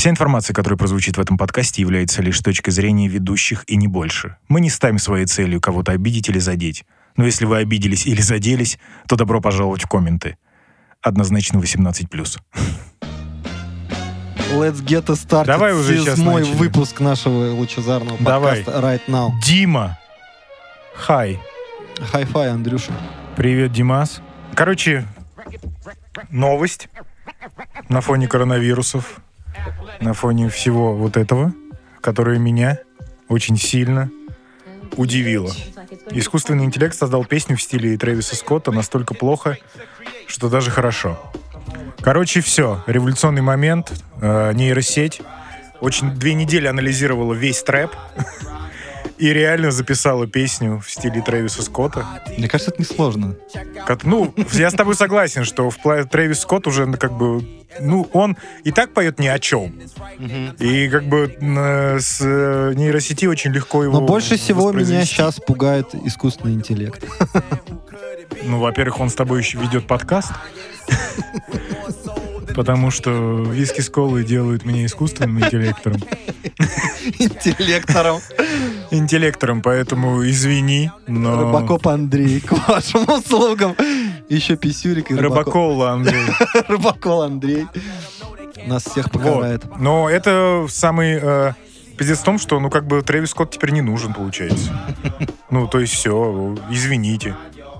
Вся информация, которая прозвучит в этом подкасте, является лишь точкой зрения ведущих и не больше. Мы не ставим своей целью кого-то обидеть или задеть. Но если вы обиделись или заделись, то добро пожаловать в комменты. Однозначно 18+. Let's get a start. Давай уже сейчас мой начали. выпуск нашего лучезарного Давай. подкаста Right Now. Дима. Хай. Хай-фай, Андрюша. Привет, Димас. Короче, новость на фоне коронавирусов, на фоне всего вот этого, которое меня очень сильно удивило. Искусственный интеллект создал песню в стиле Трэвиса Скотта настолько плохо, что даже хорошо. Короче, все. Революционный момент. э, нейросеть. Очень две недели анализировала весь трэп. И реально записала песню в стиле Трэвиса Скотта. Мне кажется, это несложно. Как- Ну, я с тобой согласен, что в Трэвис Скотт уже ну, как бы, ну, он и так поет ни о чем. И как бы э, с э, нейросети очень легко его Но больше всего меня сейчас пугает искусственный интеллект. Ну, во-первых, он с тобой еще ведет подкаст. Потому что виски с колой делают меня искусственным интеллектором. Интеллектором. Интеллектором, поэтому извини, но... Рыбакоп Андрей, к вашим услугам. Еще Писюрик и. Рыбакола, Андрей. Рыбакол Андрей. Нас всех покарает. Вот. Но это самый э, пиздец в том, что, ну, как бы Трэвис Скотт теперь не нужен, получается. Ну, то есть все, извините.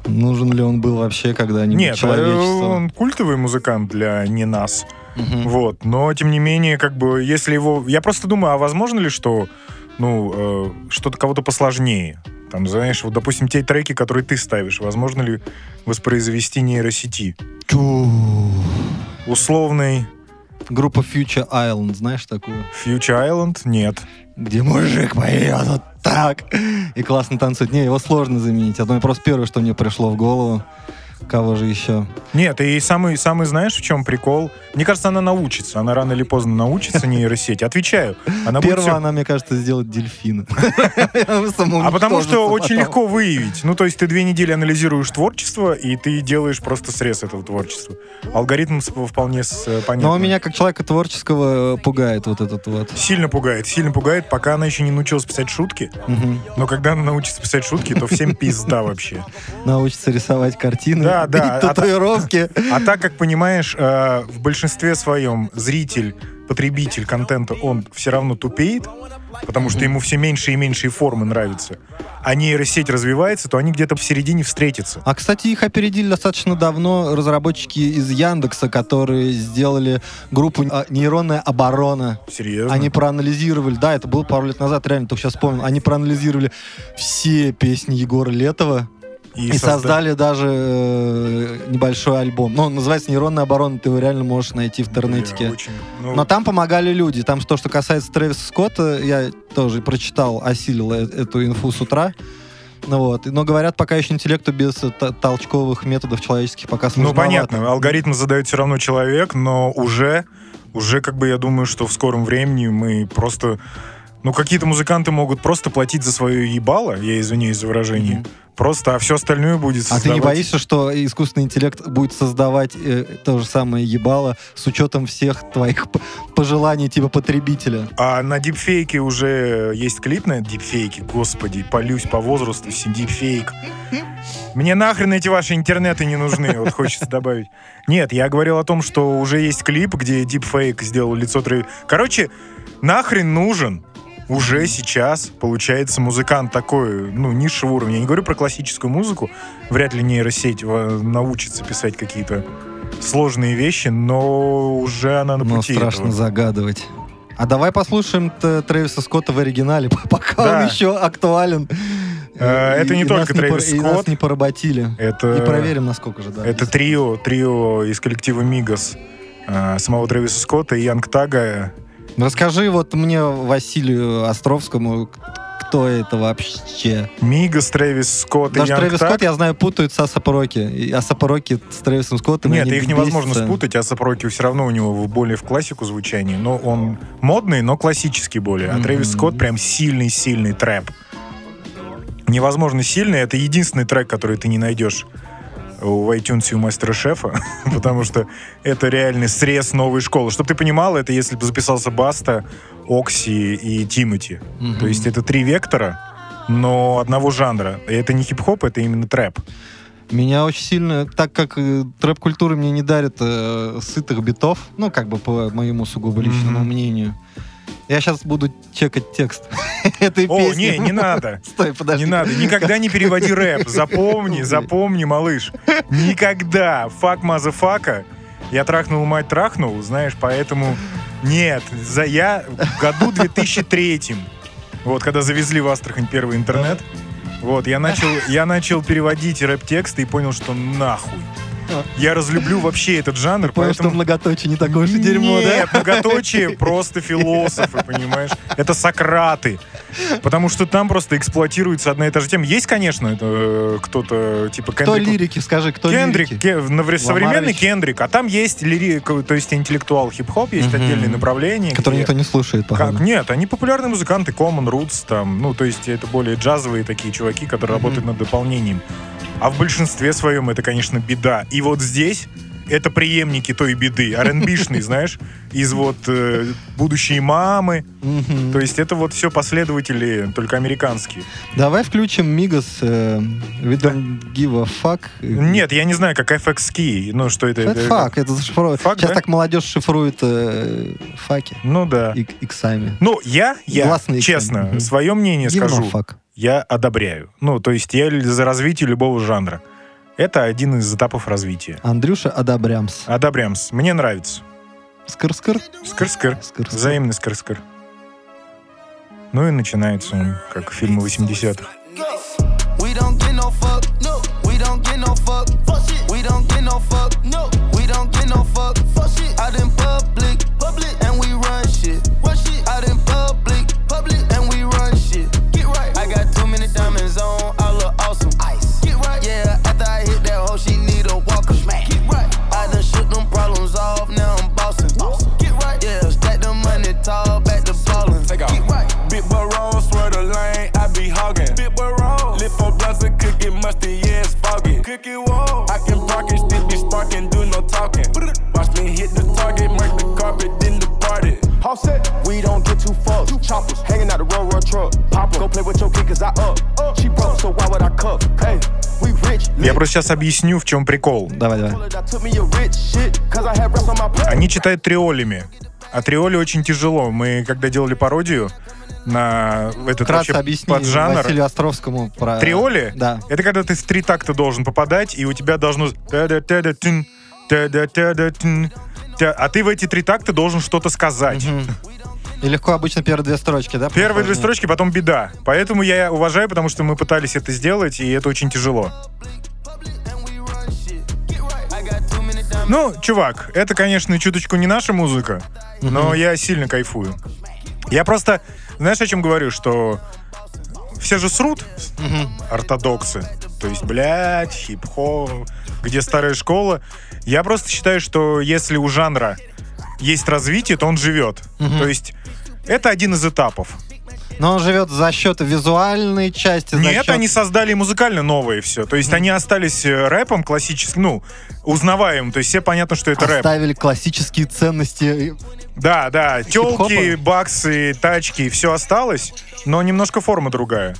Нужен ли он был вообще когда-нибудь Нет, э, он культовый музыкант для не нас. Мгм. Вот. Но, тем не менее, как бы, если его... Я просто думаю, а возможно ли, что, ну, э, что-то кого-то посложнее? Там, знаешь, вот, допустим, те треки, которые ты ставишь, возможно ли воспроизвести нейросети? Условный Группа Future Island, знаешь такую? Future Island? Нет. Где мужик поет вот так. И классно танцует. Не, его сложно заменить. Это просто первое, что мне пришло в голову. Кого же еще? Нет, и самый, самый, знаешь, в чем прикол? Мне кажется, она научится. Она рано или поздно научится нейросеть. Отвечаю. Она Первое, всё- она, мне кажется, сделает дельфина. А потому что очень легко выявить. Ну, то есть ты две недели анализируешь творчество, и ты делаешь просто срез этого творчества. Алгоритм вполне с- понятен. Но меня, как человека творческого, э, пугает вот этот вот. Сильно пугает, сильно пугает, пока она еще не научилась писать шутки. Но когда она научится писать шутки, то всем пизда вообще. Научится рисовать картины, Да, да. А та- татуировки. А так как понимаешь, э, в большинстве своем зритель, потребитель контента, он все равно тупеет, потому что ему все меньше и меньше формы нравятся. А нейросеть развивается, то они где-то в середине встретятся. А, кстати, их опередили достаточно давно разработчики из Яндекса, которые сделали группу а, «Нейронная оборона». Серьезно. Они проанализировали, да, это было пару лет назад, реально, только сейчас вспомнил. Они проанализировали все песни Егора Летова и, созда- создали даже э, небольшой альбом. Ну, он называется «Нейронная оборона», ты его реально можешь найти в интернетике. Бля, очень- ну, Но там помогали люди. Там то, что касается Трэвиса Скотта, я тоже прочитал, осилил э- эту инфу с утра. Ну вот. Но говорят, пока еще интеллекту без толчковых методов человеческих пока Ну, сложновато. понятно, алгоритм задает все равно человек, но уже, уже как бы я думаю, что в скором времени мы просто... Ну, какие-то музыканты могут просто платить за свое ебало, я извиняюсь за выражение, Мгм. Просто, а все остальное будет А ты не создавать- боишься, что искусственный интеллект будет создавать э, то же самое ебало с учетом всех твоих пожеланий типа потребителя? А на дипфейке уже есть клип на дипфейке, господи, полюсь по возрасту, все дипфейк. Мне нахрен эти ваши интернеты не нужны, вот хочется добавить. Нет, я говорил о том, что уже есть клип, где дипфейк сделал лицо Трэви. Короче, нахрен нужен уже сейчас, получается, музыкант такой, ну, низшего уровня. Я не говорю про классическую музыку, вряд ли нейросеть э, научится писать какие-то сложные вещи, но уже она на Ну, пути страшно этого. загадывать. А давай послушаем Трэвиса Скотта в оригинале, пока Да. он еще актуален. Э, это не И только не Трэвис пор- И нас Скотт. не поработили. Это... И проверим, насколько же, да. Это трио, трио из коллектива Мигас, э, самого Трэвиса Скотта и Янг Тага. Расскажи вот мне, Василию Островскому, кто это вообще? Мигас, Трэвис Скотт и Даже Янг Трэвис. Скотт, я знаю, путают с Асапороки. И Асапороки с Трэвисом Скоттом. и Нет, их невозможно бесятся. спутать, а Сапроки все равно у него более в классику звучание. Но он модный, но классический более. А Мгм. Трэвис Скотт прям сильный-сильный трэп. Невозможно сильный, это единственный трек, который ты не найдешь в iTunes у мастера шефа, потому что это реальный срез новой школы. Чтобы ты понимал, это если бы записался Баста, Окси и Тимати. То есть это три вектора, но одного жанра. И это не хип-хоп, это именно трэп. Меня очень сильно, так как э, трэп-культура мне не дарит э, сытых битов, ну, как бы по моему сугубо личному Мгм. мнению, я сейчас буду чекать текст этой О, песни. не, не надо. Стой, подожди. Не надо, никогда не переводи рэп. Запомни, запомни, малыш. Никогда. Fuck motherfucker. Я трахнул, мать трахнул, знаешь, поэтому нет. За я в году 2003 вот, когда завезли в Астрахань первый интернет, вот, я начал, я начал переводить рэп-тексты и понял, что нахуй. Я разлюблю вообще этот жанр, Понял, что поэтому... многоточие не такое и дерьмо, Нет, да? многоточие просто философы, понимаешь? Это Сократы. Потому что там просто эксплуатируется одна и та же тема. Есть, конечно, это, э, кто-то типа Кто Кендрик. лирики, скажи, кто Кендрик, лирики? Современный. Кендрик, а там есть лирик, то есть интеллектуал хип-хоп, есть отдельные направления. Который где- никто не слушает, Как? походу. Нет, они популярные музыканты, Common Roots, там, ну, то есть это более джазовые такие чуваки, которые работают над дополнением. А в большинстве своем это, конечно, беда. И вот здесь это преемники той беды, R&B-шный, знаешь, из вот э, будущие мамы. То есть это вот все последователи, только американские. Давай включим Мигас э, We don't give a fuck. Нет, я не знаю, как FX Key, ну, что это? Это фак, это зашифровывает. Сейчас да? так молодежь шифрует э, факи Ну, да. ик- иксами. Ну, я, я, Гласные честно. Мгм. свое мнение Give no скажу. fuck. Я одобряю. Ну, то есть я за развитие любого жанра. Это один из этапов развития. Андрюша одобрямс. Одобрямс. Мне нравится. Скр-скр. Скр-скр. Скр-скр. Взаимный скр-скр. Ну и начинается он, как фильмы 80-х. We don't get no fuck. No. We don't get no fuck. Fuck shit. Просто сейчас объясню, в чем прикол. Давай, давай. Они читают триолями. А триоли очень тяжело. Мы, когда делали пародию на этот Вкратце вообще поджанр... Василию Островскому про... Триоли? Да. Это когда ты в три такта должен попадать, и у тебя должно... А ты в эти три такта должен что-то сказать. И легко обычно первые две строчки, да? Первые две строчки, потом беда. Поэтому я уважаю, потому что мы пытались это сделать, и это очень тяжело. Ну, чувак, это, конечно, чуточку не наша музыка, но я сильно кайфую. Я просто, знаешь, о чем говорю, что все же срут, ортодоксы. То есть, блядь, хип-хоп, где старая школа. Я просто считаю, что если у жанра есть развитие, то он живет. То есть, это один из этапов. Но он живет за счет визуальной части, Нет, счет- они создали музыкально новое все. То есть, они остались э, рэпом классическим, ну, узнаваемым. То есть, все понятно, что это рэп. оставили классические ценности. Да, да, Хип-хопа? телки, баксы, тачки, все осталось, но немножко форма другая.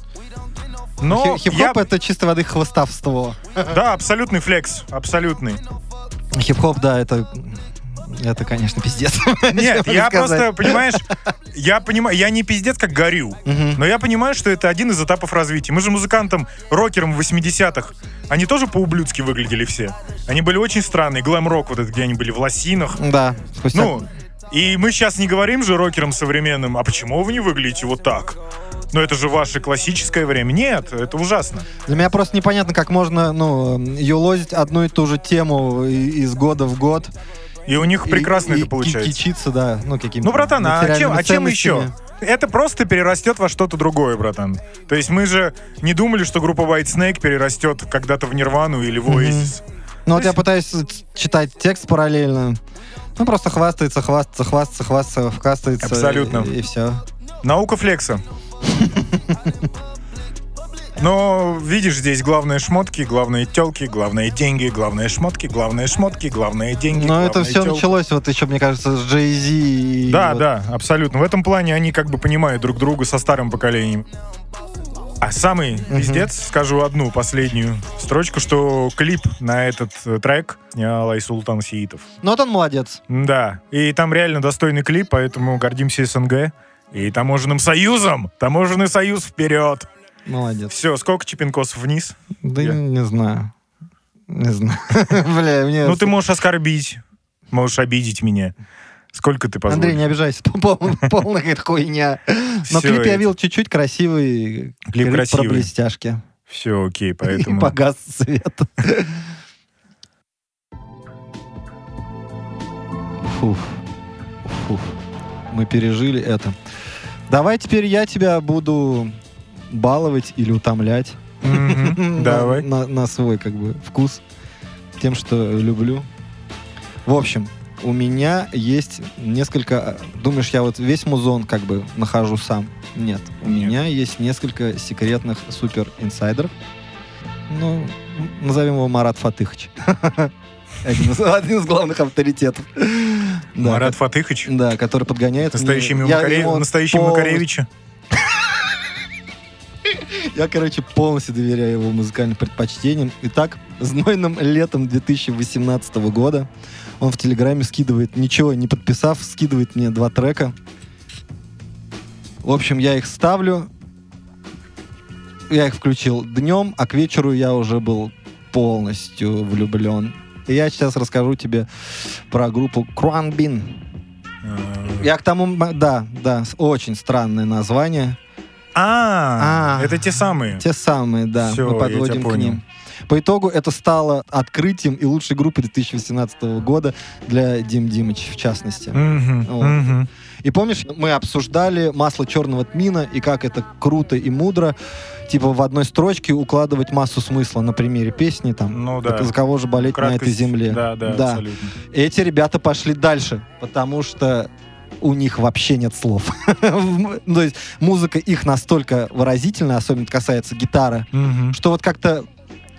Но Хи- Хип-хоп я- это чисто воды хвостовство. Да, абсолютный флекс, абсолютный. Хип-хоп, да, это... Это, конечно, пиздец. Нет, я сказать. просто, понимаешь, я понимаю, я не пиздец как горю, но я понимаю, что это один из этапов развития. Мы же музыкантам, рокерам в 80-х, они тоже по-ублюдски выглядели все. Они были очень странные. Глэм-рок вот этот, где они были в лосинах. Да. Ну, и мы сейчас не говорим же рокерам современным, а почему вы не выглядите вот так? Но это же ваше классическое время. Нет, это ужасно. Для меня просто непонятно, как можно, ну, юлозить одну и ту же тему из года в год. И у них И- прекрасно и это получается. кичиться, да, ну, какими-то Ну, братан, а чем, а чем еще? Это просто перерастет во что-то другое, братан. То есть мы же не думали, что группа White Snake перерастет когда-то в Нирвану или в Oasis. Ну, вот я пытаюсь читать текст параллельно. Ну, просто хвастается, хвастается, хвастается, хвастается, вкастается. Абсолютно. И, все. Наука флекса. Но видишь, здесь главные шмотки, главные телки, главные деньги, главные шмотки, главные шмотки, главные деньги. Но это все тёлки. началось, вот еще, мне кажется, с Jay-Z. и Да, вот- да, абсолютно. В этом плане они как бы понимают друг друга со старым поколением. А самый пиздец, скажу одну последнюю строчку, что клип на этот э, трек снял Айсултан Сиитов. Ну, вот он молодец. Да, и там реально достойный клип, поэтому гордимся СНГ и таможенным союзом. Таможенный союз вперед. Молодец. Все, сколько чипинкосов вниз? Да Я- не, знаю. Не знаю. Бля, мне... Ну, ты можешь оскорбить, можешь обидеть меня. Сколько ты позволишь? Андрей, не обижайся, пол- полная какая-то хуйня. Но клип я видел чуть-чуть красивый. Клип про красивый. блестяшки. Все, окей, И поэтому... погас свет. Фух. Фух. Мы пережили это. Давай теперь я тебя буду баловать или утомлять. Давай. На, свой, как бы, вкус. Тем, что люблю. В общем, у меня есть несколько... Думаешь, я вот весь музон как бы нахожу сам? Нет. У Нет. меня есть несколько секретных супер-инсайдеров. Ну, назовем его Марат Фатыхович. Один из, один из главных авторитетов. Марат Фатыхович, Да, который подгоняет настоящий Макаревича. Я, короче, полностью доверяю его музыкальным предпочтениям. Итак, знойным летом 2018 года он в Телеграме скидывает, ничего не подписав, скидывает мне два трека. В общем, я их ставлю. Я их включил днем, а к вечеру я уже был полностью влюблен. И я сейчас расскажу тебе про группу Круанбин. Э, Я к тому... Да, да, очень странное название. А, А. это те самые. Те самые, да, Всё, мы подводим к ним. По итогу это стало открытием и лучшей группой 2018 года для Дим Димыч, в частности. Мгм, Вот. мгм. И помнишь, мы обсуждали масло черного тмина и как это круто и мудро, типа в одной строчке укладывать массу смысла на примере песни, там, Ну да. за кого же болеть на этой Краткость. земле. Да, да, Да. абсолютно. Эти ребята пошли дальше, потому что у них вообще нет слов. То есть музыка их настолько выразительна, особенно касается гитары, что вот как-то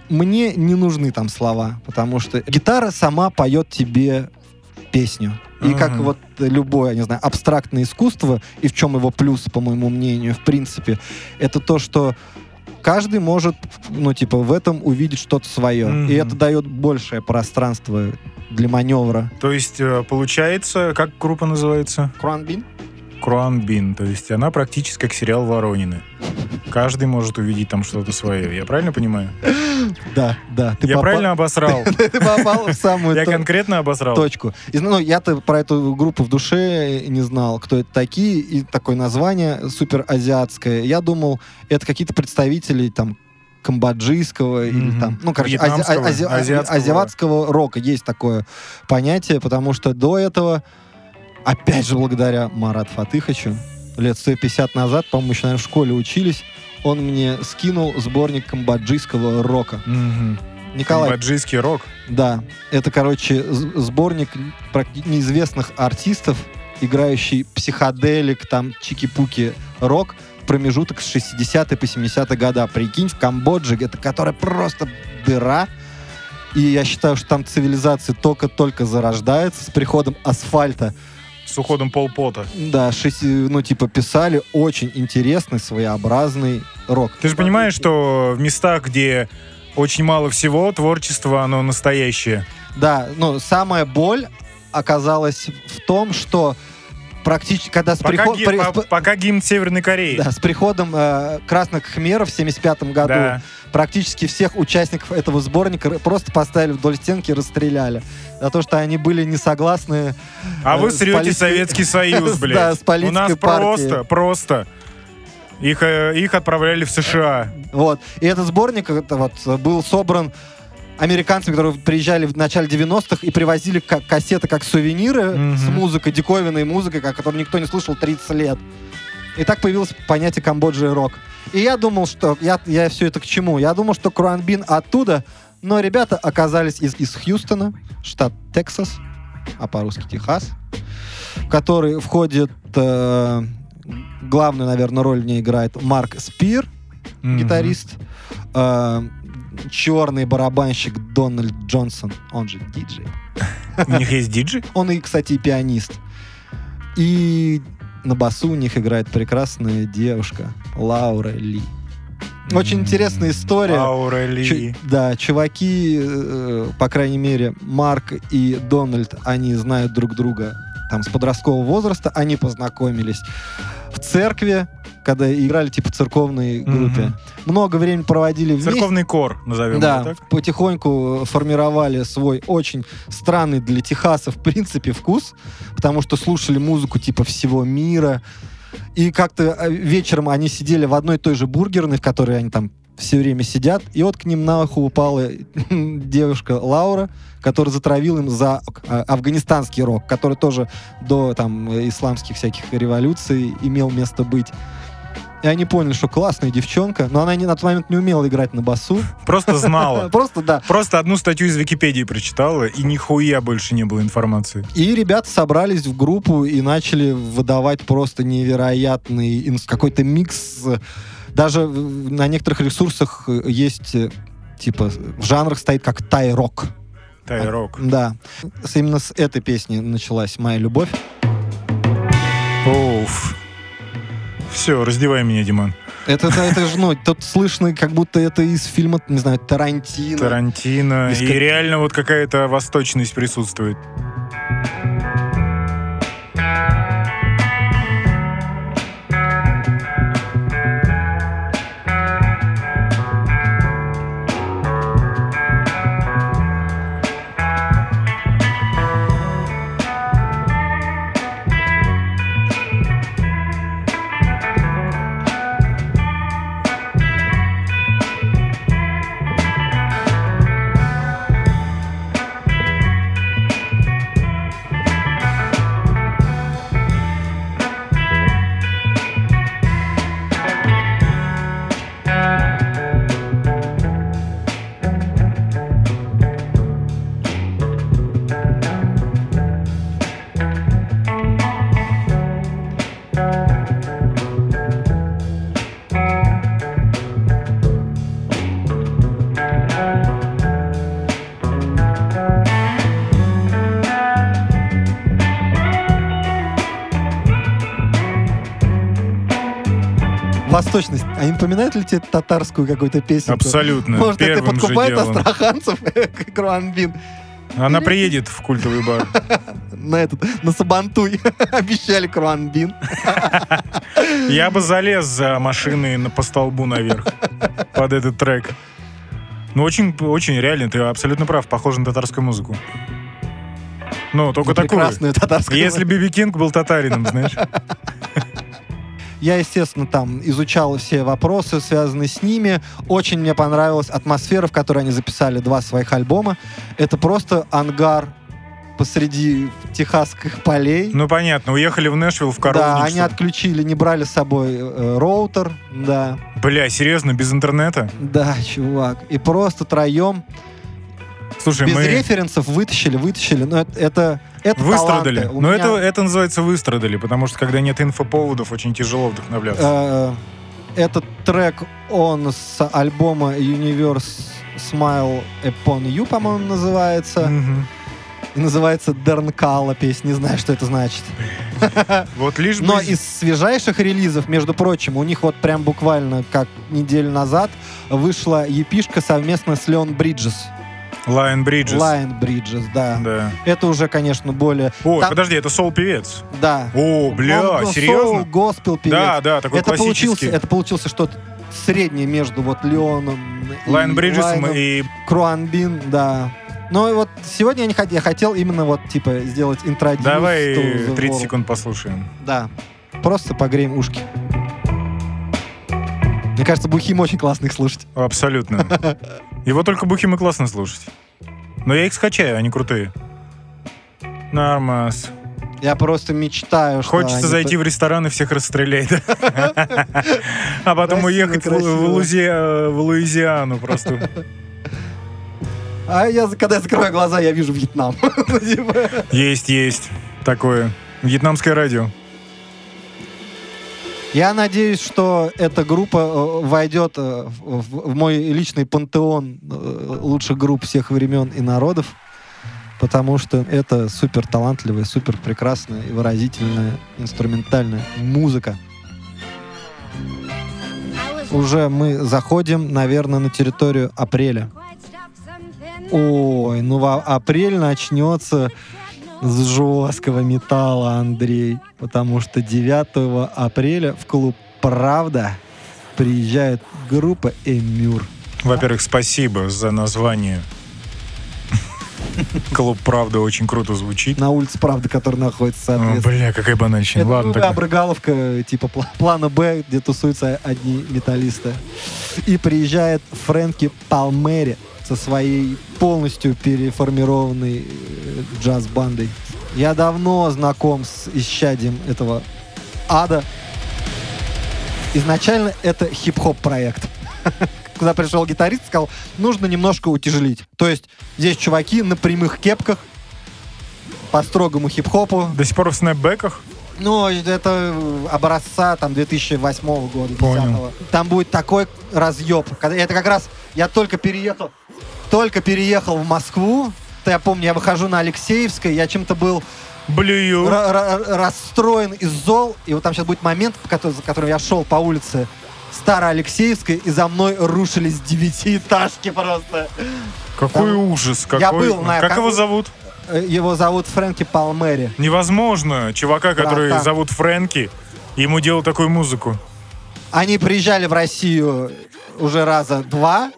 мне не нужны там слова, потому что гитара сама поет тебе песню. И как вот любое, я не знаю, абстрактное искусство, и в чем его плюс, по моему мнению, в принципе, это то, что каждый может, ну, типа, в этом увидеть что-то свое. Мгм. И это дает большее пространство для маневра. То есть, э, получается, как группа называется? Круанбин? Круанбин. То есть она практически как сериал Воронины. Каждый может увидеть там что-то свое. Я правильно понимаю? Да, да. Ты Я попа- правильно обосрал? Ты попал в самую Я конкретно обосрал? точку. Ну, я-то про эту группу в душе не знал, кто это такие, и такое название супер азиатское. Я думал, это какие-то представители там камбоджийского или Мгм. там, ну, короче, ази- ази- азиатского. азиатского рока. Есть такое понятие, потому что до этого, опять же, благодаря Марат Фатыхачу, лет 150 назад, по-моему, еще, наверное, в школе учились, он мне скинул сборник камбоджийского рока. Мгм. Николай, Камбоджийский рок. да, это, короче, сборник неизвестных артистов, играющий психоделик, там, чики-пуки, рок, промежуток с 60 по 70 года. Прикинь, в Камбодже, это которая просто дыра. И я считаю, что там цивилизация только-только зарождается с приходом асфальта. С уходом полпота. Да, шесть- ну, типа, писали очень интересный, своеобразный рок. Ты же понимаешь, что в местах, где очень мало всего, творчество, оно настоящее. Да, ну, самая боль оказалась в том, что практически, когда с Пока, приход- ги- при- по- пока гимн Северной Кореи. Да, с приходом э, красных хмеров в 75 году Да. Практически всех участников этого сборника просто поставили вдоль стенки и расстреляли. За то, что они были не согласны. А вы э, с срете политикой- Советский Союз, блядь. Да, с политикой У нас партии. просто, просто. Их, э, их отправляли в США. Вот. И этот сборник это вот, был собран американцами, которые приезжали в начале 90-х и привозили как кассеты как сувениры Мгм. с музыкой, диковинной музыкой, как- которую никто не слышал 30 лет. И так появилось понятие Камбоджи и рок. И я думал, что... Я, я все это к чему? Я думал, что Круанбин оттуда, но ребята оказались из, из Хьюстона, штат Тексас, а по-русски Техас, в который входит... э, главную, наверное, роль в ней играет Марк Спир, Мгм. гитарист, э, черный барабанщик Дональд Джонсон, он же диджей. У них есть диджи? Он и, кстати, и пианист. И на басу у них играет прекрасная девушка Лаура Ли. Очень интересная история. Лаура Ли. Чу- да, чуваки, э, по крайней мере, Марк и Дональд, они знают друг друга там с подросткового возраста, они познакомились в церкви, когда играли типа в церковной группе. Много времени проводили вместе. Церковный кор, назовем Да, так. потихоньку формировали свой очень странный для Техаса, в принципе, вкус, потому что слушали музыку типа всего мира. И как-то э, вечером они сидели в одной и той же бургерной, в которой они там все время сидят, и вот к ним на ухо упала девушка Лаура, которая затравила им за э, афганистанский рок, который тоже до там э, исламских всяких революций имел место быть. И они поняли, что классная девчонка, но она не, на тот момент не умела играть на басу. Просто знала. Просто да. Просто одну статью из Википедии прочитала, и нихуя больше не было информации. И ребята собрались в группу и начали выдавать просто невероятный какой-то микс. Даже на некоторых ресурсах есть типа в жанрах стоит как тай-рок. Тайрок. Да. С- Именно с этой песни началась моя любовь. Оуф. Все, раздевай меня, Диман. Это, это, это же, ну, тут слышно, как будто это из фильма, не знаю, Тарантино. Тарантино. Из И реально вот какая-то восточность присутствует. Восточность. А не напоминает ли тебе татарскую какую-то песню? Абсолютно. Может, это подкупает астраханцев, как Руанбин, Она приедет в культовый бар. на этот, на Сабантуй. Обещали Круанбин. Я бы залез за машиной на- по столбу наверх под этот трек. Ну, очень, очень реально, ты абсолютно прав, похоже на татарскую музыку. Ну, только такую. Прекрасную татарскую. Если Биби Кинг был татарином, знаешь. Я, естественно, там изучал все вопросы, связанные с ними. Очень мне понравилась атмосфера, в которой они записали два своих альбома. Это просто ангар посреди техасских полей. Ну, понятно, уехали в Нэшвилл в да, коровник. они отключили, не брали с собой э, роутер. Да, Бля, серьезно, без интернета? да, чувак. И просто троем, Слушай, без мы референсов вытащили, вытащили. Но это, это, выстрадали. таланты. У Но меня, это, это называется выстрадали, потому что когда нет инфоповодов, очень тяжело вдохновляться. э, этот трек, он с альбома Universe Smile Upon You, по-моему, называется. И называется Дернкала песня. Не знаю, что это значит. Вот лишь бы... Но из свежайших релизов, между прочим, у них вот прям буквально как неделю назад вышла епишка совместно с Леон Бриджес. Leon Bridges. Leon Bridges, да. Да. Это уже, конечно, более... Ой, Там- подожди, это соул-певец. Да. О, бля, Он серьезно? соул, госпел певец. Да, да, такой это получился, классический. это получился что-то среднее между вот Леоном Лайн и Бриджесом и... Khruangbin, да. Ну и вот сегодня я, не хот- я хотел именно вот типа сделать introduce. Давай to the 30 world. секунд послушаем. Да. Просто погреем ушки. Мне кажется, Бухим очень классно их слушать. Абсолютно. Его только бухим и классно слушать. Но я их скачаю, они крутые. Нормас. Я просто мечтаю, что Хочется они зайти в ресторан и всех расстрелять, да? А потом уехать в красиво. в Луизиану просто. А я, когда я закрываю глаза, я вижу Вьетнам. Есть, есть. Такое. Вьетнамское радио. Я надеюсь, что эта группа э, войдет э, в, мой личный пантеон э, лучших групп всех времен и народов, потому что это супер талантливая, супер прекрасная и выразительная инструментальная музыка. Уже мы заходим, наверное, на территорию апреля. Ой, ну а- апрель начнется с жесткого металла, Андрей. Потому что 9 апреля в клуб «Правда» приезжает группа «Эмюр». Во-первых, спасибо за название. Клуб «Правда» очень круто звучит. На улице «Правда», которая находится, О, соответственно. Бля, какая банальщина. Это Ладно, тогда. обрыгаловка типа пла- плана Б, где тусуются одни металлисты. И приезжает Фрэнки Палмери со своей полностью переформированной э, джаз-бандой. Я давно знаком с исчадием этого ада. Изначально это хип-хоп проект. Куда пришел гитарист, сказал, нужно немножко утяжелить. То есть здесь чуваки на прямых кепках, по строгому хип-хопу, До сих пор в снэпбэках? ну, это образца там 2008 года, 2010 Понял. Там будет такой разъеб. Это как раз я только переехал, только переехал в Москву. Я помню, я выхожу на Алексеевской, я чем-то был Блюю. ра- ра- расстроен и зол. И вот там сейчас будет момент, за которым я шел по улице Староалексеевской, и за мной рушились девятиэтажки просто. Какой Там- ужас. Какой... Я был на- Как как- его зовут? Э, Его зовут Фрэнки Палмери. Невозможно. Чувака, который Братан. зовут Фрэнки, ему делал такую музыку. Они приезжали в Россию уже раза два.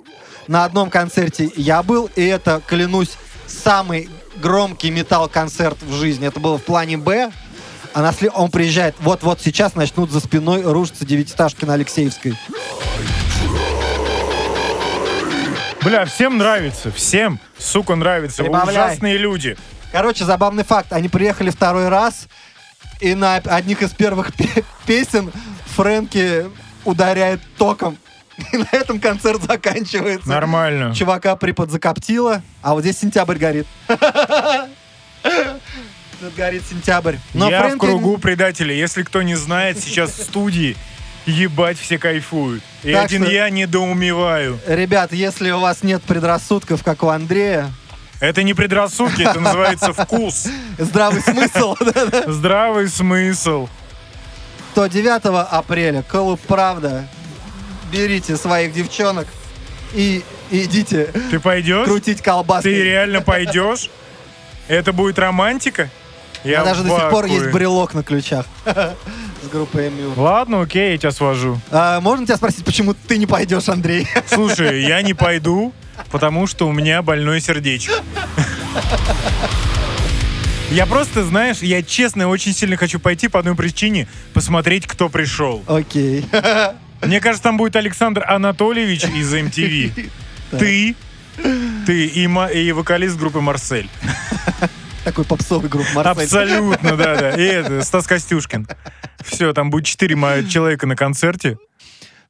На одном концерте я был, и это, клянусь, самый громкий металл-концерт в жизни. Это было в плане Б. А на сле- он приезжает, вот-вот сейчас начнут за спиной рушиться девятиэтажки на Алексеевской. Бля, всем нравится. Всем, сука, нравится. Вы Прибавляй. ужасные люди. Короче, забавный факт. Они приехали второй раз, и на одних из первых пе- песен Фрэнки ударяет током. И на этом концерт заканчивается. Нормально. Чувака приподзакоптило, а вот здесь сентябрь горит. Тут горит сентябрь. Но Я Фрэнки- в кругу предателей. Если кто не знает, сейчас в студии ебать все кайфуют. И Так один что- я недоумеваю. Ребят, если у вас нет предрассудков, как у Андрея, Это не предрассудки, это называется вкус. здравый смысл, Здравый смысл. то 9 апреля клуб «Правда». Берите своих девчонок и идите Ты пойдешь? крутить колбаски. Ты реально пойдешь? Это будет романтика? Я А даже до сих пор есть брелок на ключах с группой МЮ. Ладно, окей, я тебя свожу. А, можно тебя спросить, почему ты не пойдешь, Андрей? Слушай, я не пойду, потому что у меня больное сердечко. Я просто, знаешь, я честно очень сильно хочу пойти по одной причине, посмотреть, кто пришел. Окей. Мне кажется, там будет Александр Анатольевич из MTV. Ты, ты и, и вокалист группы Марсель. Такой попсовый группа Марсель. Абсолютно, да, да. И это, Стас Костюшкин. Все, там будет четыре человека на концерте.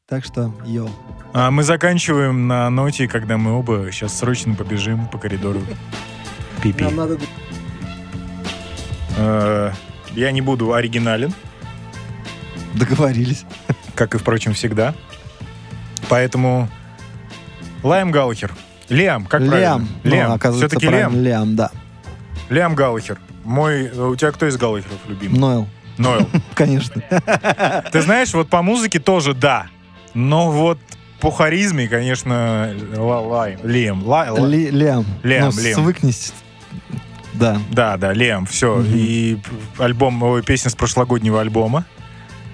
Так что, йоу. А мы заканчиваем на ноте, когда мы оба сейчас срочно побежим по коридору. Пипи. Нам надо... Э, Я не буду оригинален, Договорились. Как и, впрочем, всегда. Поэтому Лайм Галлахер. Лиам, как правильно? Лиам. Ну, Лиам. оказывается, Все-таки правильно, Лиам. Лиам, да. Лиам Галлахер. Мой... э, У тебя кто из Галлахеров любимый? Нойл, Нойл. конечно. Ты знаешь, вот по музыке тоже да. Но вот по харизме, конечно, Ла- Лайм. Лиам. Лиам. Лиам, Ну, Лиам. свыкнись. Да. Да, да, Лем, все. Мгм. И альбом, ой, песня с прошлогоднего альбома.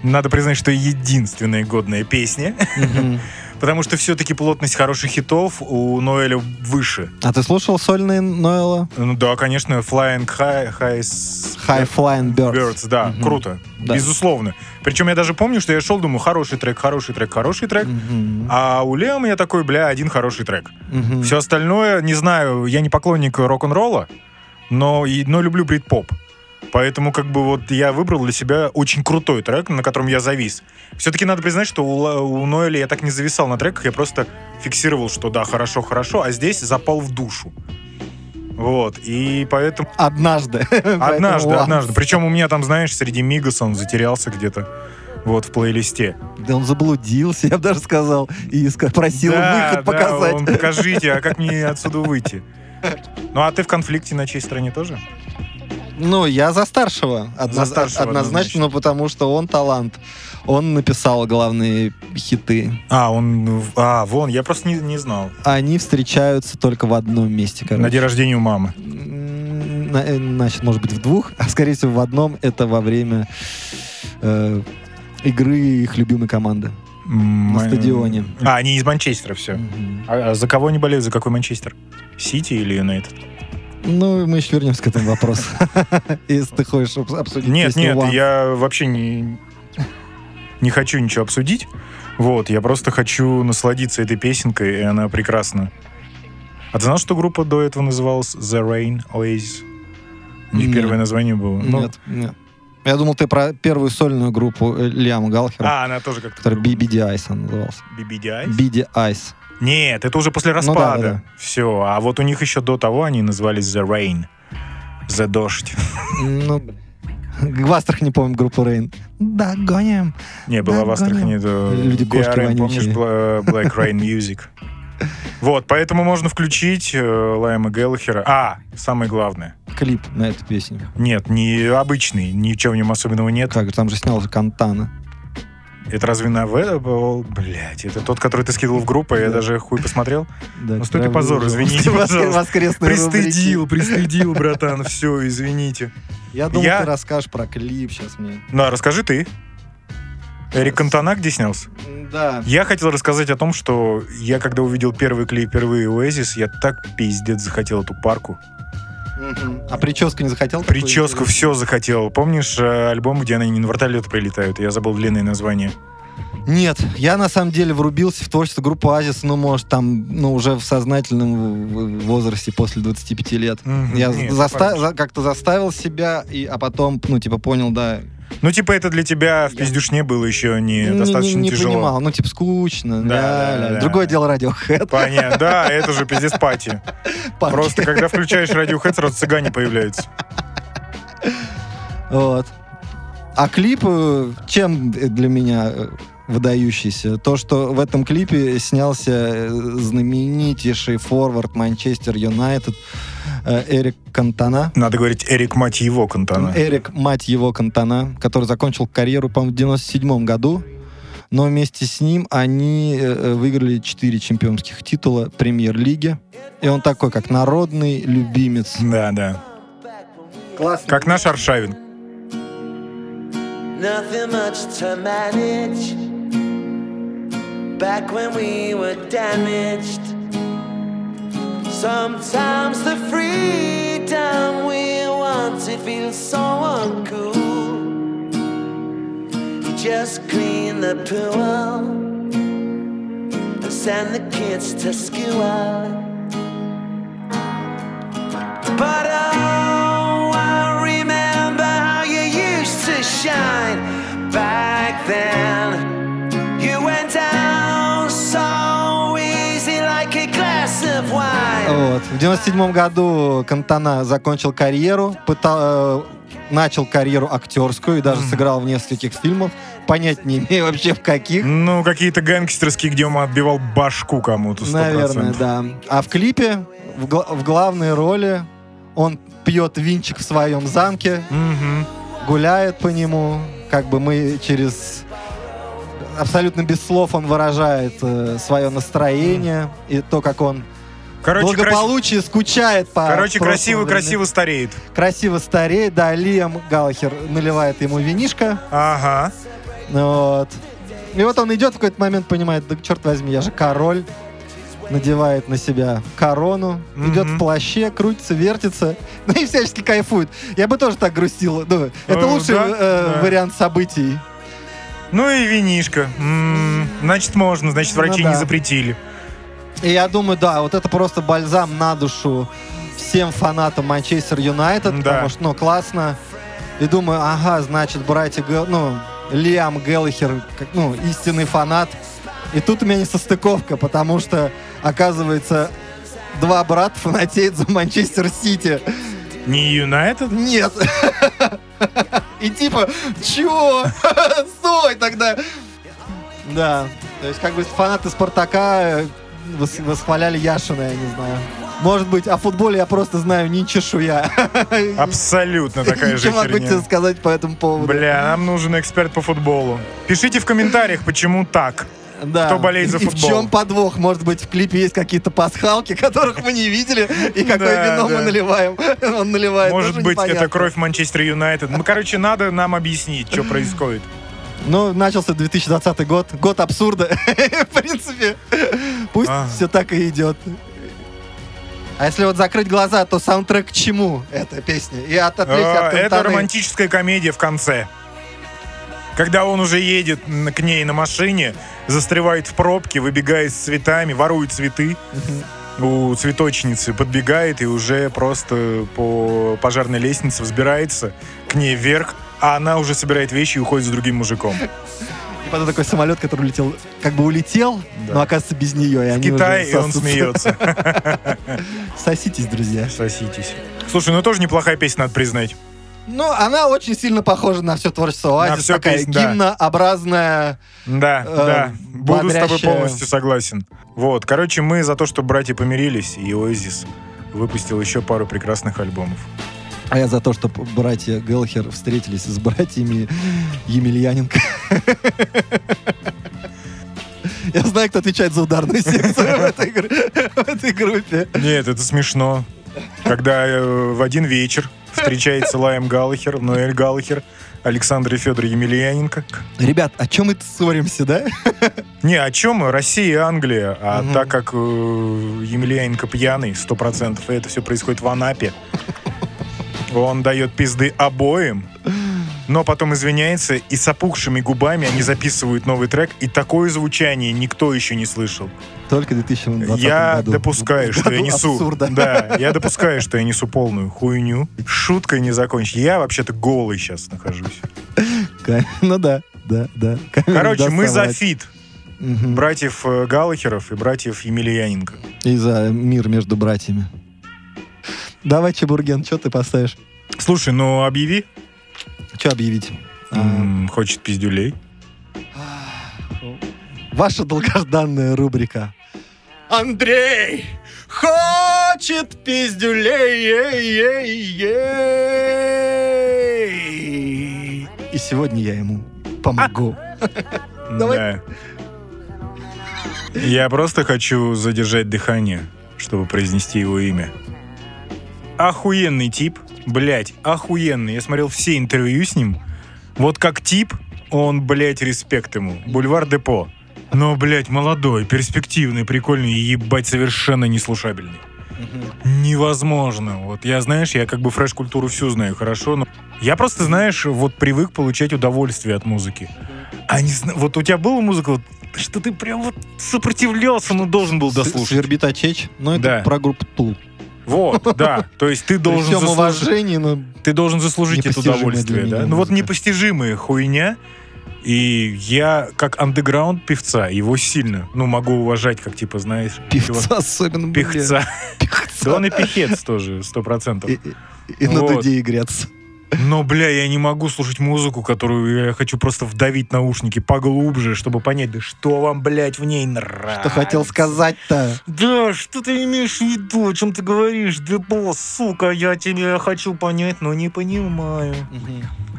Надо признать, что единственная годная песня, потому что все-таки плотность хороших хитов у Ноэля выше. А ты слушал сольные Нойла? Ну да, конечно, Flying High, high High Flying Birds. Birds, да, Мгм. круто, Да. безусловно. Причем я даже помню, что я шел, думаю, хороший трек, хороший трек, хороший трек. Мгм. А у Лема я такой, бля, один хороший трек. Мгм. Все остальное, не знаю, я не поклонник рок-н-ролла, но, и, но люблю брит-поп. Поэтому как бы вот я выбрал для себя очень крутой трек, на котором я завис. Все-таки надо признать, что у, у Ноэля я так не зависал на треках, я просто фиксировал, что да, хорошо, хорошо, а здесь запал в душу. Вот, и поэтому... Однажды. Однажды, однажды. Причем у меня там, знаешь, среди Мигаса он затерялся где-то. Вот, в плейлисте. Да он заблудился, я бы даже сказал, и просил Да, выход да, показать. он, покажите, а как мне отсюда выйти? Ну, а ты в конфликте на чьей стороне тоже? Ну, я за старшего. одноз- За старшего однозначно, ну, потому что он талант. Он написал главные хиты. А, он... А, вон, я просто не, не знал. Они встречаются только в одном месте, короче. На день рождения у мамы. Э, Значит, может быть, в двух, а скорее всего в одном. Это во время э, игры их любимой команды. На стадионе. А, они из Манчестера все. Мгм. А, а за кого они болеют? За какой Манчестер? Сити или Юнайтед? Ну, мы еще вернемся к этому вопросу. Если ты хочешь обс- обсудить Нет, нет, я вообще не, не хочу ничего обсудить. Вот, я просто хочу насладиться этой песенкой, и она прекрасна. А ты знал, что группа до этого называлась The Rain Oasis? У них Нет. первое название было. Ну, Нет, нет. Я думал, ты про первую сольную группу э, Лиама Галхера, А, она тоже как-то... которая BBD Ice она называлась. BBDI? BD Ice. Нет, это уже после Ну да, распада. да, да. Все. А вот у них еще до того они назывались The Rain. The Дождь. Ну, в Астрах не помню группу Рейн. Догоним. Не, была в Да, Астрахани. это Люди-кошки BRM, помнишь, Black Rain Music? Вот, поэтому можно включить э, Лайма Геллахера. А, самое главное. Клип на эту песню. Нет, не обычный, ничего в нем особенного нет. Как же, там же снялся Кантана. Это разве был? Блять, это тот, который ты скидывал в группу, я Да. даже хуй посмотрел. Ну, стойте правда, позор, извините, пожалуйста. Пристыдил, пристыдил, братан, все, извините. Я думал, ты расскажешь про клип сейчас мне. Ну, а расскажи ты. Эрик Кантона где снялся? Да. Я хотел рассказать о том, что я, когда увидел первый клип впервые Oasis, я так пиздец захотел эту парку. А прическу не захотел? Прическу, все захотел. Помнишь э, альбом, где они не на вертолет прилетают? Я забыл длинное название. Нет, я на самом деле врубился в творчество группы Азис, ну, может, там, ну, уже в сознательном возрасте после 25 лет. Мгм, Я заста- за- как-то заставил себя, и, а потом, ну, типа, понял, да. Ну, типа, это для тебя в пиздюшне было еще не Не- достаточно не, не тяжело. понимал, ну, типа, скучно. Да, ля-ля. да, да. Другое дело Radiohead. Понятно, да, это же пиздец пати. Панки. Просто когда включаешь Radiohead, сразу цыгане появляются. Вот. А клип э, чем для меня э, выдающийся? То, что в этом клипе снялся э, знаменитейший форвард Манчестер Юнайтед Эрик Кантана. Надо говорить Эрик, мать его, Кантана. Эрик, мать его, Кантана, который закончил карьеру, по-моему, в 97 году. Но вместе с ним они э, э, выиграли 4 чемпионских титула премьер-лиги. И он такой, как народный любимец. Да, да. Классно. Как наш Аршавин. Nothing much to manage. Back when we were damaged. Sometimes the freedom we wanted feels so uncool. You just clean the pool and send the kids to school. But oh, I remember how you used to shine Вот. В 97 году Кантана закончил карьеру, пытал- э, начал карьеру актерскую и даже сыграл в нескольких фильмах. Понять не имею вообще в каких. Ну, какие-то гангстерские, где он отбивал башку кому-то, 100%. Наверное, да. А в клипе в, гла- в главной роли он пьет винчик в своем замке, Мгм. гуляет по нему, как бы мы через абсолютно без слов он выражает э, свое настроение и то, как он Короче, крас- благополучие скучает по Короче, красиво-красиво стареет. красиво стареет, да, Лиам Галлахер наливает ему винишко, Ага. вот. И вот он идет в какой-то момент, понимает, да черт возьми, я же король, надевает на себя корону, Мгм. идет в плаще, крутится, вертится, ну и всячески кайфует. Я бы тоже так грустил. Ну, это Э, лучший да, э, да. вариант событий. Ну и винишка. М, Значит, можно, значит, Ну врачи да. не запретили. И я думаю, да, вот это просто бальзам на душу всем фанатам Манчестер Юнайтед, Да. потому что, ну, классно. И думаю, ага, значит, братья, Гэл- ну, Лиам Геллихер, ну, истинный фанат. И тут у меня не состыковка, потому что, оказывается, два брата фанатеют за Манчестер Сити. Не Юнайтед? Нет. И типа, чего? Стой тогда. Да, то есть как бы фанаты Спартака вос- восхваляли Яшина, я не знаю. Может быть, о футболе я просто знаю ни чешуя. Абсолютно такая же Ничего могу тебе сказать по этому поводу. Бля, нам нужен эксперт по футболу. Пишите в комментариях, почему так. Да. Кто болеет за И- и футбол? в чем подвох? Может быть, в клипе есть какие-то пасхалки, которых мы не видели, и какое Да, вино мы да. наливаем. Он наливает. Может быть, это непонятно. кровь Манчестер Юнайтед. Ну, короче, надо нам объяснить, что происходит. Ну, начался 2020 год, год абсурда. В принципе, пусть все так и идет. А если вот закрыть глаза, то саундтрек к чему эта песня? И от отвлечься А, от Это Кантаны. романтическая комедия в конце. Когда он уже едет к ней на машине, застревает в пробке, выбегает с цветами, ворует цветы у цветочницы, подбегает и уже просто по пожарной лестнице взбирается к ней вверх, а она уже собирает вещи и уходит с другим мужиком. И потом такой самолет, который улетел, как бы улетел, Да. но оказывается без нее. И В уже и он смеется. Соситесь, друзья. Соситесь. Слушай, ну тоже неплохая песня, надо признать. Ну, она очень сильно похожа на все творчество Оазис. всё такая песнь, да. гимнообразная. Да, Э, да. Буду с тобой бодрящая. полностью согласен. Вот, короче, мы за то, что братья помирились, и Оазис выпустил еще пару прекрасных альбомов. А я за то, чтобы братья Гелхер встретились с братьями Емельяненко. Я знаю, кто отвечает за ударную секцию в этой, группе. Нет, это смешно. Когда э, в один вечер встречается Лайм Галлахер, Ноэль Галлахер, Александр и Федор Емельяненко. Ребят, о чем мы ссоримся, да? Не, о чем? Россия и Англия. А Мгм. так как э, Емельяненко пьяный, 100%, и это все происходит в Анапе, он дает пизды обоим, но потом извиняется, и с опухшими губами они записывают новый трек, и такое звучание никто еще не слышал. Только в 2020 я году. допускаю, что я году несу... абсурда. Да, я допускаю, что я несу полную хуйню. Шуткой не закончить. Я вообще-то голый сейчас нахожусь. Ну да, да, да. Короче, мы за фит Мгм. братьев э, Галлахеров и братьев Емельяненко. И за мир между братьями. Давай, Чебурген, что ты поставишь? Слушай, ну объяви. Что объявить? А, М, Хочет пиздюлей. Ваша долгожданная рубрика. Андрей хочет пиздюлей. И сегодня я ему помогу. Давай. Да. Я просто хочу задержать дыхание, чтобы произнести его имя. Охуенный тип. Блять, охуенный. Я смотрел все интервью с ним. Вот как тип, он, блять, респект ему. Бульвар Депо. Но, блять, молодой, перспективный, прикольный и, ебать, совершенно неслушабельный. Невозможно. Вот я, знаешь, я как бы фреш-культуру всю знаю хорошо, но я просто, знаешь, вот привык получать удовольствие от музыки. А не зна- вот у тебя была музыка, вот, что ты прям вот сопротивлялся, но должен был дослушать. Свербит очечь. Но это Да. про группу Тул. Вот, да. То есть ты При должен всем заслужить, уважении, но ты должен заслужить это удовольствие, да? Ну вот непостижимая хуйня. И я, как андеграунд певца, его сильно, ну, могу уважать, как, типа, знаешь... певца особенно. Певца. Да он и пехец тоже, сто процентов. И, и- и на дуде играться. Но, бля, я не могу слушать музыку, которую я хочу просто вдавить наушники поглубже, чтобы понять, да что вам, блядь, в ней нравится. Что хотел сказать-то? Да, что ты имеешь в виду, о чем ты говоришь? Да, бо, сука, я тебя хочу понять, но не понимаю.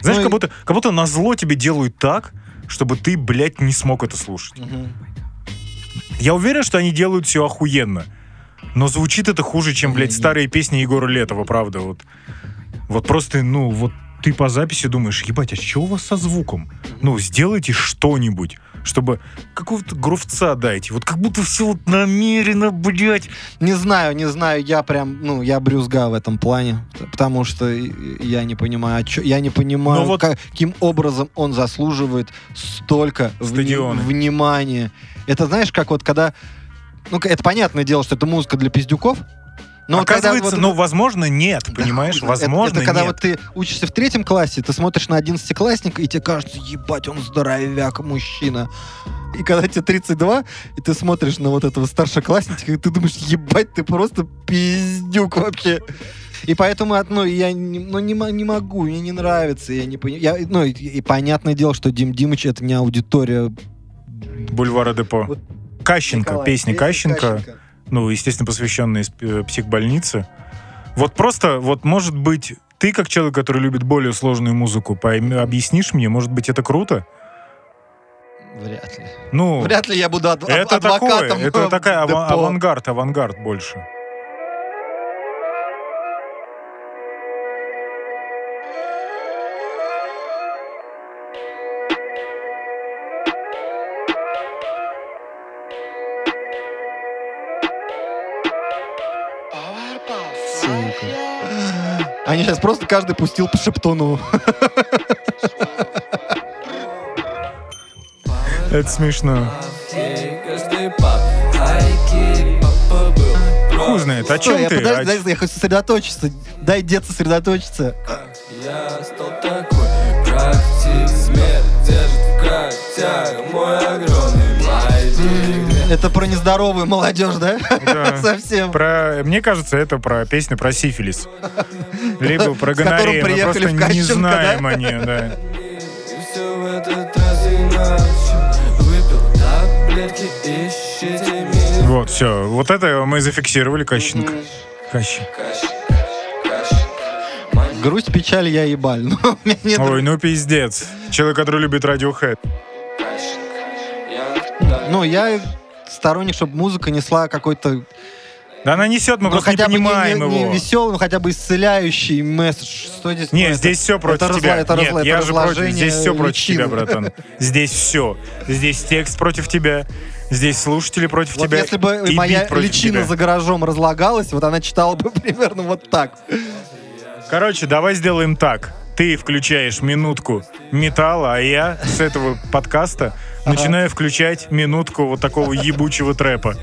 Знаешь, Ну как будто, как будто на зло тебе делают так, чтобы ты, блядь, не смог это слушать. Я уверен, что они делают все охуенно. Но звучит это хуже, чем, блядь, старые песни Егора Летова, правда. Вот, вот просто, ну, вот ты по записи думаешь, ебать, а что у вас со звуком? Ну, сделайте что-нибудь, чтобы какого-то грувца дайте. Вот как будто все вот намеренно, блядь. Не знаю, не знаю, я прям, ну, я брюзга в этом плане, потому что я не понимаю, чё- я не понимаю, Ну вот- каким образом он заслуживает столько вни- внимания. Это знаешь, как вот когда, ну, это понятное дело, что это музыка для пиздюков, но когда Оказывается, вот- ну, возможно, нет, Да понимаешь? хуй знает. Это- Возможно, это, когда нет. вот ты учишься в третьем классе, ты смотришь на одиннадцатиклассника, и тебе кажется, ебать, он здоровяк, мужчина. И когда тебе 32, и ты смотришь на вот этого старшеклассника, и ты думаешь, ебать, ты просто пиздюк вообще. И поэтому, ну, я не, ну, не, не могу, мне не нравится, я не понимаю. Ну, и, и понятное дело, что Дим Димыч это не аудитория Бульвара Депо. Вот Кащенко, Николая. песня Кащенко, ну, естественно, посвященная э, психбольнице. Вот просто, вот, может быть, ты, как человек, который любит более сложную музыку, пойм- объяснишь мне, может быть, это круто? Вряд ли. Ну, Вряд ли я буду адв- это такое, адвокатом. это такая ава- Депо. авангард, авангард больше. Они сейчас просто каждый пустил по шептону. Это смешно. Хуй знает, о Стой, чем я ты? подожди, О- дай- я хочу сосредоточиться. Дай дед сосредоточиться. Я стал такой практик Смерть держит в когтях Мой огромный мальчик Это про нездоровую молодежь, да? Да. Совсем. Про, мне кажется, это про песню про сифилис. Либо про гонорею. Мы приехали просто в не Кащенко, знаем да? о ней, да. Все в этот раз иначе Выпил таблетки, ищите меня Вот, все. Вот это мы зафиксировали, Кащенко. Кащи. Грусть, печаль, я ебаль. Ну, нет- Ой, ну пиздец. Человек, который любит Radiohead. Ну, я сторонник, чтобы музыка несла какой-то, Да она несет, мы ну, просто не хотя бы не, понимаем не- не его. веселый, но хотя бы исцеляющий месседж. Что здесь? Не, ну, здесь это- все против это тебя. разла- это Нет, разла- это я же против. Здесь все против личин. тебя, братан. Здесь все. Здесь текст против тебя. Здесь слушатели против Вот тебя. если бы и моя личина тебя. за гаражом разлагалась, вот она читала бы примерно вот так. Короче, давай сделаем так. Ты включаешь минутку металла, а я с этого подкаста начинаю включать минутку вот такого ебучего трэпа.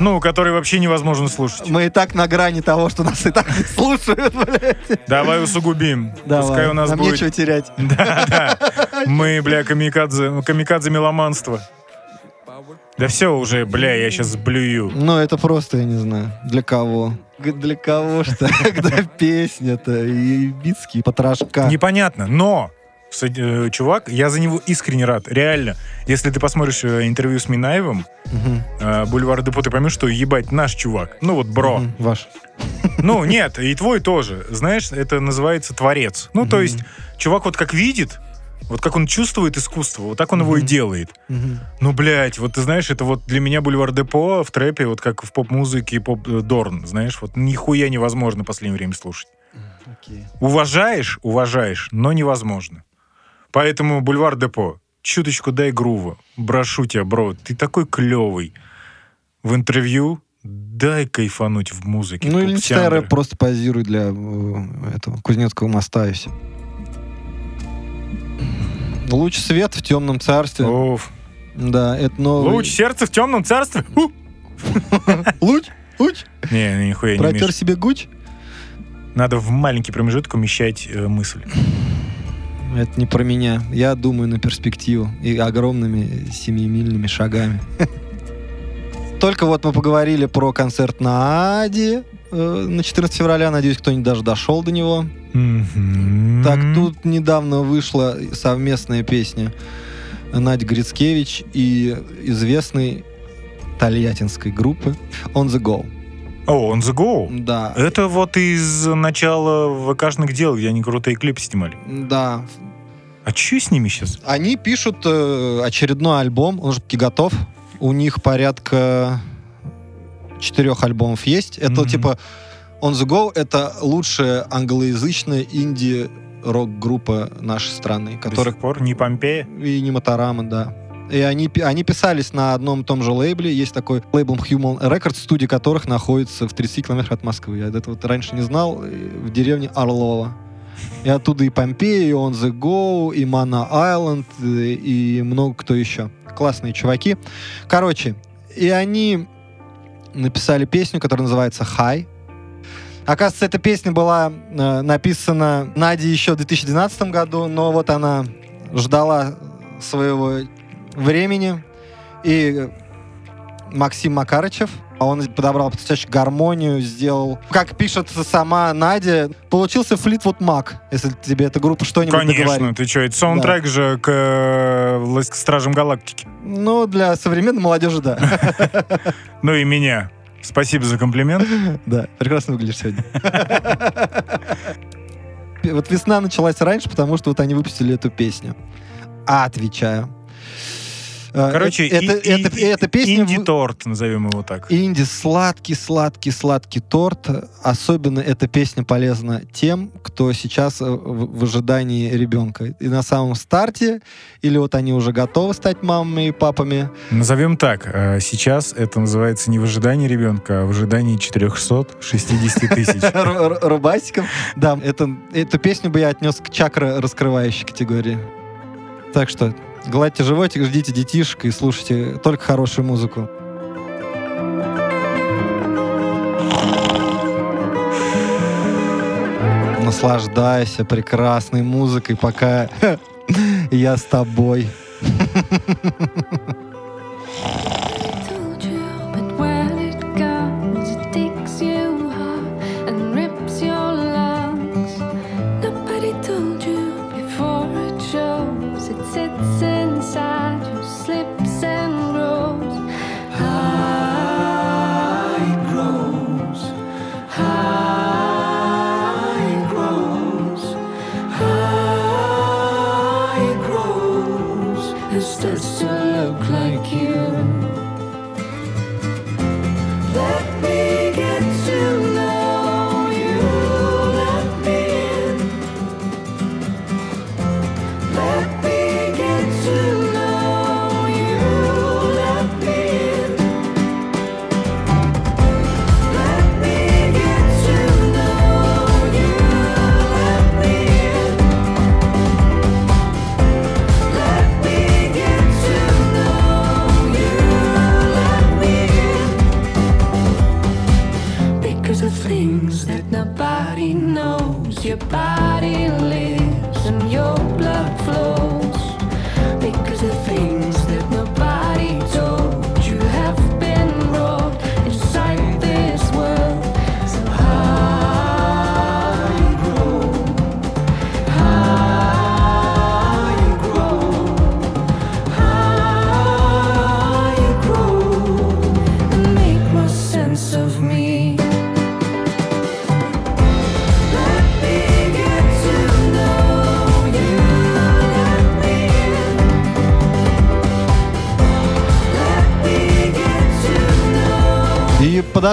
Ну, который вообще невозможно слушать. Мы и так на грани того, что нас и так не слушают, блядь. Давай усугубим. Давай, Пускай у нас нам будет... нечего терять. Да, да. Мы, бля, камикадзе, камикадзе меломанство. Да все уже, бля, я сейчас блюю. Ну, это просто, я не знаю, для кого. Для кого что? Когда песня-то и битские потрошка. Непонятно, но чувак, я за него искренне рад. Реально. Если ты посмотришь э, интервью с Минаевым, э, Бульвар Депо, ты поймешь, что ебать наш чувак. Ну вот, бро. мгм, Ваш. Ну, нет, и твой тоже. Знаешь, это называется творец. Ну, то Мгм. есть, чувак вот как видит, вот как он чувствует искусство, вот так он его и делает. Мгм. Ну, блядь, вот ты знаешь, это вот для меня Бульвар Депо в трэпе, вот как в поп-музыке и поп-дорн, знаешь, вот нихуя невозможно в последнее время слушать. Окей. Уважаешь, уважаешь, но невозможно. Поэтому Бульвар Депо, чуточку дай грува. Брошу тебя, бро, ты такой клевый. В интервью дай кайфануть в музыке. Ну или читай рэп, просто позируй для э, этого Кузнецкого моста и все. Луч свет в темном царстве. Оф. Да, это новый... Луч сердца в темном царстве? Луч? Луч? Не, нихуя не Протер себе гуч? Надо в маленький промежуток умещать э, мысль. Это не про меня. Я думаю на перспективу и огромными семимильными шагами. Только вот мы поговорили про концерт на Аде э, на 14 февраля. Надеюсь, кто-нибудь даже дошел до него. Так, тут недавно вышла совместная песня Надя Грицкевич и известной тольяттинской группы On The Go. О, on the go. Да. Это вот из начала ВКшных дел, где они крутые клипы снимали. Да. А что с ними сейчас? Они пишут э, очередной альбом, он же таки готов. У них порядка четырех альбомов есть. Это Мгм. типа On The Go — это лучшая англоязычная инди-рок-группа нашей страны, До которая сих пор не Помпея? И не Моторама, да. И они, они писались на одном и том же лейбле. Есть такой лейбл Human Records, студия которых находится в 30 километрах от Москвы. Я это вот раньше не знал. В деревне Орлова. И оттуда и Помпея, и On The Go, и Mana Island, и много кто еще. Классные чуваки. Короче, и они написали песню, которая называется «High». Оказывается, эта песня была э, написана Надей еще в 2012 году, но вот она ждала своего времени. И Максим Макарычев, а он подобрал потрясающую гармонию, сделал, как пишет сама Надя, получился Флитвуд Мак, если тебе эта группа что-нибудь Конечно, договорит. ты что, это саундтрек же к, э, к Стражам Галактики. Ну, для современной молодежи, да. Ну и меня. Спасибо за комплимент. Да, прекрасно выглядишь сегодня. Вот весна началась раньше, потому что вот они выпустили эту песню. А, отвечаю. Э, Короче, это, и- это, и- эта песня... Инди-торт, назовем его так. Инди сладкий, сладкий, сладкий торт. Особенно эта песня полезна тем, кто сейчас э, в, в ожидании ребенка. И на самом старте, или вот они уже готовы стать мамами и папами. Назовем так. э, Сейчас это называется не в ожидании ребенка, а в ожидании 460 тысяч. Ру- ру- Рубасиком. Да, эту песню бы я отнес к чакра раскрывающей категории. Так что гладьте животик, ждите детишек и слушайте только хорошую музыку. Наслаждайся прекрасной музыкой, пока я с тобой.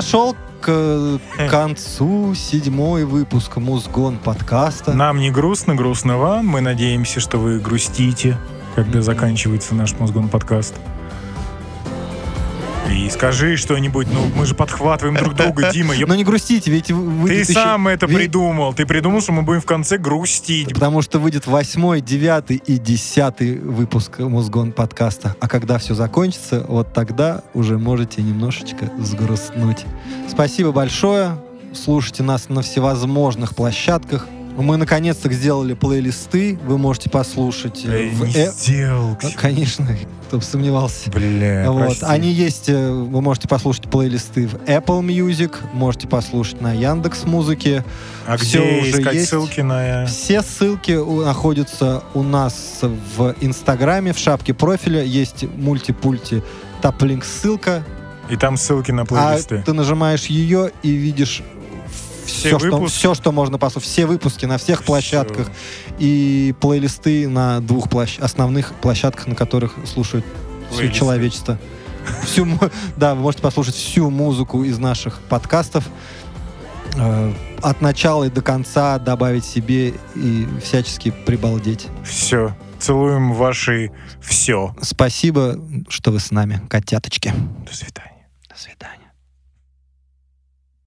подошел к концу седьмой выпуск Музгон подкаста. Нам не грустно, грустно вам. Мы надеемся, что вы грустите, когда заканчивается наш Мозгон подкаст. И скажи что-нибудь, ну мы же подхватываем друг друга, Дима. ёп- Но не грустите, ведь вы- Ты еще- сам это придумал. Ты придумал, что мы будем в конце грустить. Потому что выйдет восьмой, девятый и десятый выпуск Музгон подкаста. А когда все закончится, вот тогда уже можете немножечко сгрустнуть. Спасибо большое. Слушайте нас на всевозможных площадках. Мы наконец-то сделали плейлисты. Вы можете послушать э, Эй, в не э- сделал. Ну, Конечно, кто бы сомневался. Бля, Вот. прости. Они есть, э, вы можете послушать плейлисты в Apple Music, можете послушать на Яндекс Музыке. А всё где уже искать есть. ссылки на... Все ссылки находятся у нас в Инстаграме, в шапке профиля. Есть мультипульти таплинк ссылка. И там ссылки на А плейлисты. ты нажимаешь ее и видишь Все все, что, все, что можно послушать. Все выпуски на всех площадках. И плейлисты на двух площ- основных площадках, на которых слушают все человечество. Всю, да, вы можете послушать всю музыку из наших подкастов. Э, От начала и до конца добавить себе и всячески прибалдеть. Все. Целуем ваши все. Спасибо, что вы с нами, котяточки. До свидания. До свидания.